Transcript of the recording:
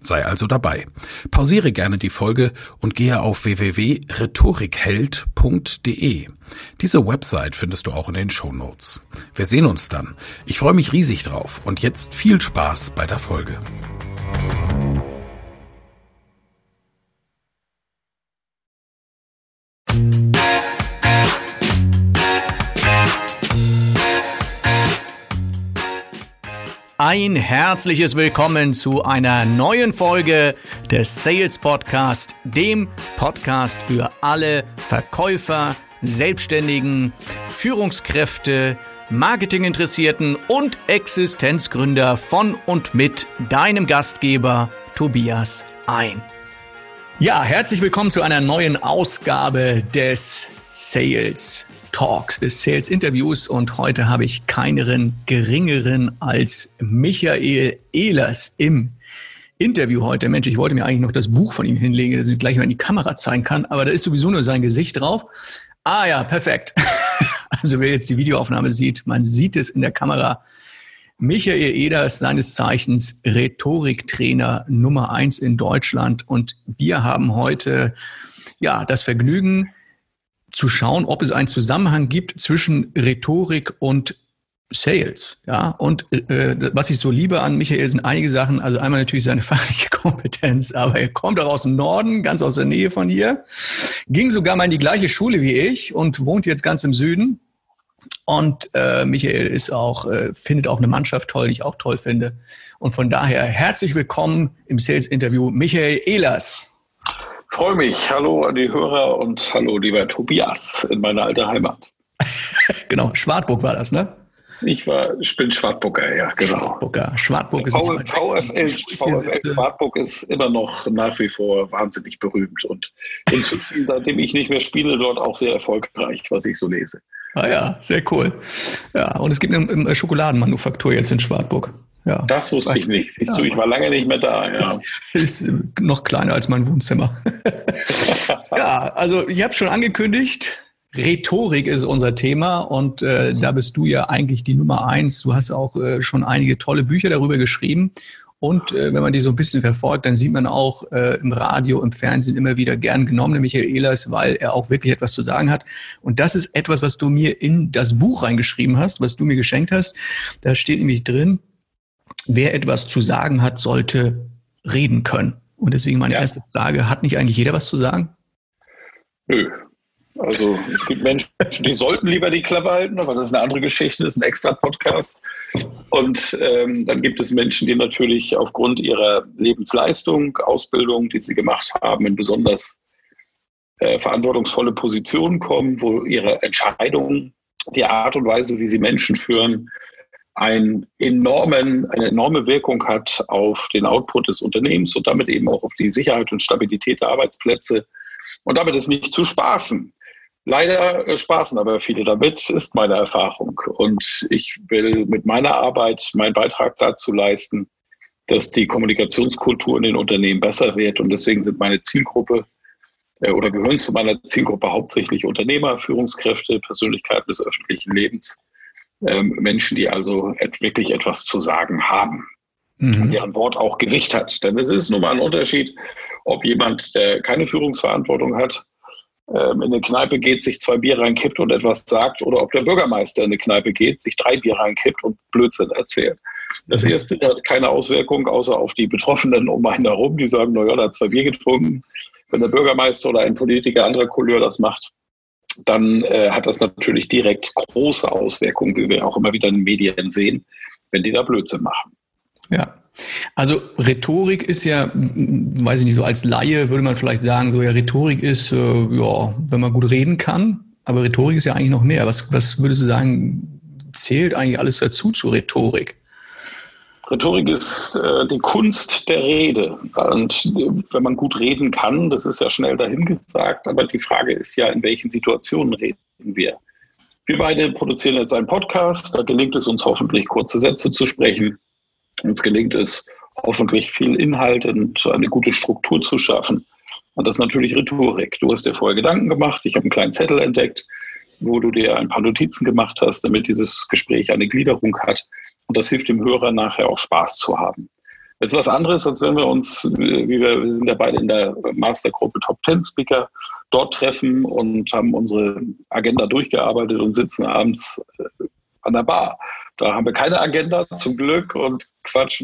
Sei also dabei. Pausiere gerne die Folge und gehe auf www.rhetorikheld.de. Diese Website findest du auch in den Show Notes. Wir sehen uns dann. Ich freue mich riesig drauf und jetzt viel Spaß bei der Folge. Ein herzliches Willkommen zu einer neuen Folge des Sales Podcast, dem Podcast für alle Verkäufer, Selbstständigen, Führungskräfte, Marketinginteressierten und Existenzgründer von und mit deinem Gastgeber Tobias ein. Ja, herzlich willkommen zu einer neuen Ausgabe des Sales Talks, des Sales Interviews und heute habe ich keineren geringeren als Michael Ehlers im Interview heute. Mensch, ich wollte mir eigentlich noch das Buch von ihm hinlegen, dass ich gleich mal in die Kamera zeigen kann, aber da ist sowieso nur sein Gesicht drauf. Ah ja, perfekt. Also wer jetzt die Videoaufnahme sieht, man sieht es in der Kamera. Michael Eders, seines Zeichens Rhetoriktrainer Nummer eins in Deutschland. Und wir haben heute ja das Vergnügen zu schauen, ob es einen Zusammenhang gibt zwischen Rhetorik und Sales, ja. Und äh, was ich so liebe an Michael sind einige Sachen. Also einmal natürlich seine fachliche Kompetenz, aber er kommt auch aus dem Norden, ganz aus der Nähe von hier, ging sogar mal in die gleiche Schule wie ich und wohnt jetzt ganz im Süden. Und äh, Michael ist auch, äh, findet auch eine Mannschaft toll, die ich auch toll finde. Und von daher herzlich willkommen im Sales-Interview Michael Ehlers. Freue mich. Hallo an die Hörer und hallo lieber Tobias in meiner alten Heimat. genau, Schwartburg war das, ne? Ich war, ich bin Schwartburger, ja, genau. Schwartburger. Schwartburg ist VfL, VfL, VfL Schwartburg ist immer noch nach wie vor wahnsinnig berühmt und inzwischen, seitdem ich nicht mehr spiele, dort auch sehr erfolgreich, was ich so lese. Ah ja, sehr cool. Ja, und es gibt eine, eine Schokoladenmanufaktur jetzt in Schwartburg. Ja. Das wusste ich nicht. Siehst ja. du, ich war lange nicht mehr da. Ja. Ist, ist noch kleiner als mein Wohnzimmer. ja, also ich habe schon angekündigt, Rhetorik ist unser Thema und äh, da bist du ja eigentlich die Nummer eins. Du hast auch äh, schon einige tolle Bücher darüber geschrieben. Und äh, wenn man die so ein bisschen verfolgt, dann sieht man auch äh, im Radio, im Fernsehen immer wieder gern genommen, Michael Ehlers, weil er auch wirklich etwas zu sagen hat. Und das ist etwas, was du mir in das Buch reingeschrieben hast, was du mir geschenkt hast. Da steht nämlich drin, wer etwas zu sagen hat, sollte reden können. Und deswegen meine ja. erste Frage, hat nicht eigentlich jeder was zu sagen? Nö, also es gibt Menschen, die sollten lieber die Klappe halten, aber das ist eine andere Geschichte, das ist ein extra Podcast. Und ähm, dann gibt es Menschen, die natürlich aufgrund ihrer Lebensleistung, Ausbildung, die sie gemacht haben, in besonders äh, verantwortungsvolle Positionen kommen, wo ihre Entscheidungen, die Art und Weise, wie sie Menschen führen, einen enormen, eine enorme Wirkung hat auf den Output des Unternehmens und damit eben auch auf die Sicherheit und Stabilität der Arbeitsplätze. Und damit ist nicht zu spaßen. Leider äh, spaßen aber viele damit, ist meine Erfahrung. Und ich will mit meiner Arbeit meinen Beitrag dazu leisten, dass die Kommunikationskultur in den Unternehmen besser wird. Und deswegen sind meine Zielgruppe äh, oder gehören zu meiner Zielgruppe hauptsächlich Unternehmer, Führungskräfte, Persönlichkeiten des öffentlichen Lebens, ähm, Menschen, die also wirklich etwas zu sagen haben, mhm. deren Wort auch Gewicht hat. Denn es ist nun mal ein Unterschied, ob jemand, der keine Führungsverantwortung hat, ähm, in eine Kneipe geht, sich zwei Bier reinkippt und etwas sagt, oder ob der Bürgermeister in eine Kneipe geht, sich drei Bier reinkippt und Blödsinn erzählt. Das mhm. erste hat keine Auswirkung, außer auf die Betroffenen um einen herum, die sagen, naja, da hat zwei Bier getrunken. Wenn der Bürgermeister oder ein Politiker anderer Couleur das macht, dann äh, hat das natürlich direkt große Auswirkungen, wie wir auch immer wieder in den Medien sehen, wenn die da Blödsinn machen. Ja. Also Rhetorik ist ja, weiß ich nicht, so als Laie würde man vielleicht sagen, so ja, Rhetorik ist, äh, ja, wenn man gut reden kann, aber Rhetorik ist ja eigentlich noch mehr. Was, was würdest du sagen, zählt eigentlich alles dazu zu Rhetorik? Rhetorik ist äh, die Kunst der Rede. Und wenn man gut reden kann, das ist ja schnell dahingesagt, aber die Frage ist ja, in welchen Situationen reden wir? Wir beide produzieren jetzt einen Podcast, da gelingt es uns hoffentlich, kurze Sätze zu sprechen. Uns gelingt es hoffentlich viel Inhalt und eine gute Struktur zu schaffen. Und das ist natürlich Rhetorik. Du hast dir vorher Gedanken gemacht, ich habe einen kleinen Zettel entdeckt, wo du dir ein paar Notizen gemacht hast, damit dieses Gespräch eine Gliederung hat. Und das hilft dem Hörer nachher auch Spaß zu haben. Das ist was anderes, als wenn wir uns, wie wir, wir sind ja beide in der Mastergruppe Top Ten Speaker, dort treffen und haben unsere Agenda durchgearbeitet und sitzen abends äh, an der Bar. Da haben wir keine Agenda zum Glück und quatschen